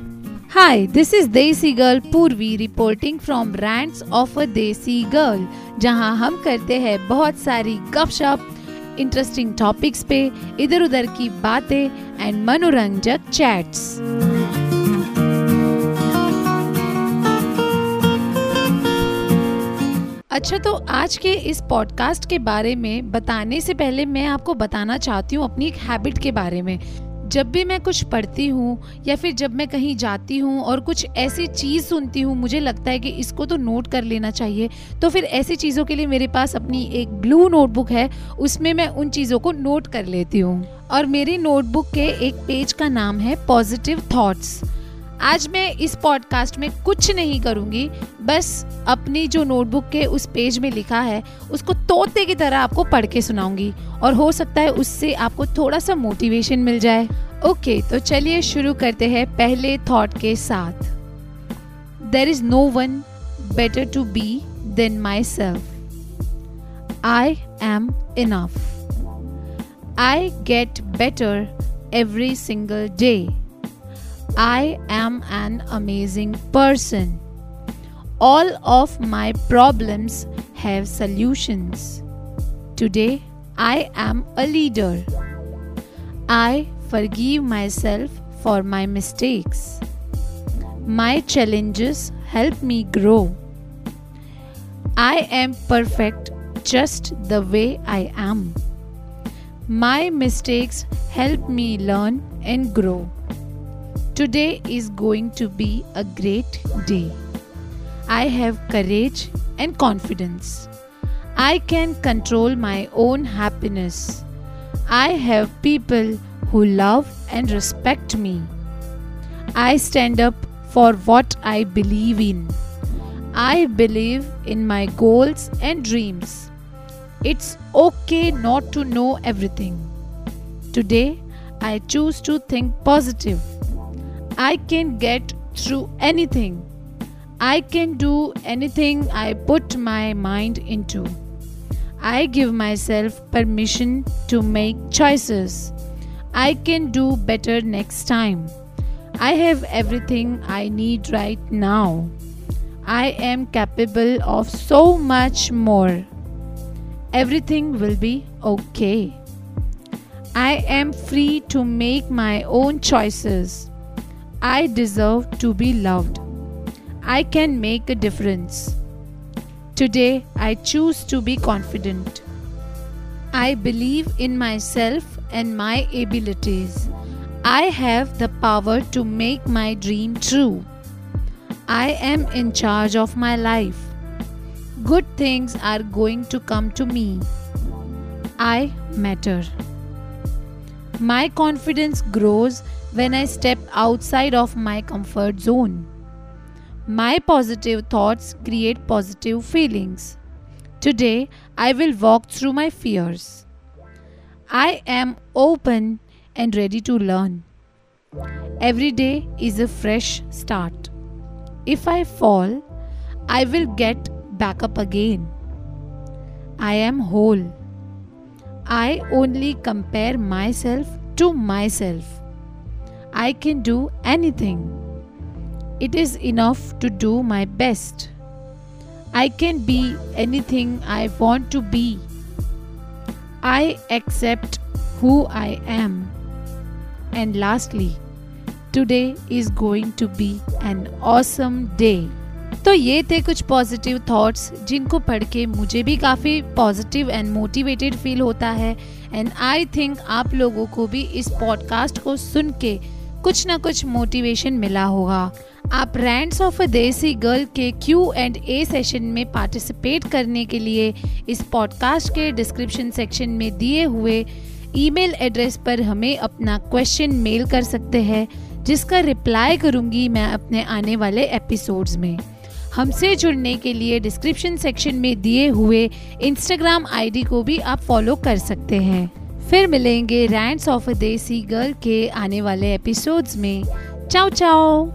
Hi, this is Desi Girl Purvi reporting from Rants of a Desi Girl, जहाँ हम करते हैं बहुत सारी गपशप इंटरेस्टिंग टॉपिक्स पे इधर उधर की बातें एंड मनोरंजक चैट्स अच्छा तो आज के इस पॉडकास्ट के बारे में बताने से पहले मैं आपको बताना चाहती हूँ अपनी एक हैबिट के बारे में। जब भी मैं कुछ पढ़ती हूँ या फिर जब मैं कहीं जाती हूँ और कुछ ऐसी चीज़ सुनती हूँ, मुझे लगता है कि इसको तो नोट कर लेना चाहिए। तो फिर ऐसी चीज़ों के लिए मेरे पास अपनी एक ब्लू नोटबुक है, उसमें मैं उन चीज़ों को नोट कर लेती हूँ। और मेरी नोटबुक के एक पेज का नाम है पॉजिटिव थॉट्स आज मैं इस पॉडकास्ट में कुछ नहीं करूँगी, बस अपनी जो नोटबुक के उस पेज में लिखा है, उसको तोते की तरह आपको पढ़ के सुनाऊँगी और हो सकता है उससे आपको थोड़ा सा मोटिवेशन मिल जाए। ओके तो चलिए शुरू करते हैं पहले थॉट के साथ। There is no one better to be than myself I am enough I get better every single day I am an amazing person. All of my problems have solutions. Today, I am a leader. I forgive myself for my mistakes. My challenges help me grow. I am perfect just the way I am. My mistakes help me learn and grow. Today is going to be a great day. I have courage and confidence. I can control my own happiness. I have people who love and respect me. I stand up for what I believe in. I believe in my goals and dreams. It's okay not to know everything. Today, I choose to think positive. I can get through anything. I can do anything I put my mind into. I give myself permission to make choices. I can do better next time. I have everything I need right now. I am capable of so much more. Everything will be okay. I am free to make my own choices. I deserve to be loved. I can make a difference. Today, I choose to be confident. I believe in myself and my abilities. I have the power to make my dream true. I am in charge of my life. Good things are going to come to me. I matter. My confidence grows when I step outside of my comfort zone. My positive thoughts create positive feelings. Today, I will walk through my fears. I am open and ready to learn. Every day is a fresh start. If I fall, I will get back up again. I am whole. I only compare myself to myself. I can do anything. It is enough to do my best. I can be anything I want to be. I accept who I am. And lastly, today is going to be an awesome day. तो ये थे कुछ positive thoughts जिनको पढ़ के मुझे भी काफ़ी पॉजिटिव एंड मोटिवेटेड फील होता है। एंड आई थिंक आप लोगों को भी इस पॉडकास्ट को सुन के कुछ ना कुछ मोटिवेशन मिला होगा। आप रैंड्स ऑफ़ अ देसी गर्ल के क्यू एंड ए सेशन में पार्टिसिपेट करने के लिए इस पॉडकास्ट के डिस्क्रिप्शन सेक्शन में दिए हुए ईमेल एड्रेस पर हमें अपना क्वेश्चन मेल कर सकते हैं, जिसका रिप्लाई करूँगी मैं अपने आने वाले एपिसोड्स में। हमसे जुड़ने के लिए डिस्क्रिप्शन सेक्शन में दिए हुए इंस्टाग्राम आईडी को भी आप फॉलो कर सकते हैं। फिर मिलेंगे रैंड्स ऑफ़ अ देसी गर्ल के आने वाले एपिसोड्स में। चाओ चाओ।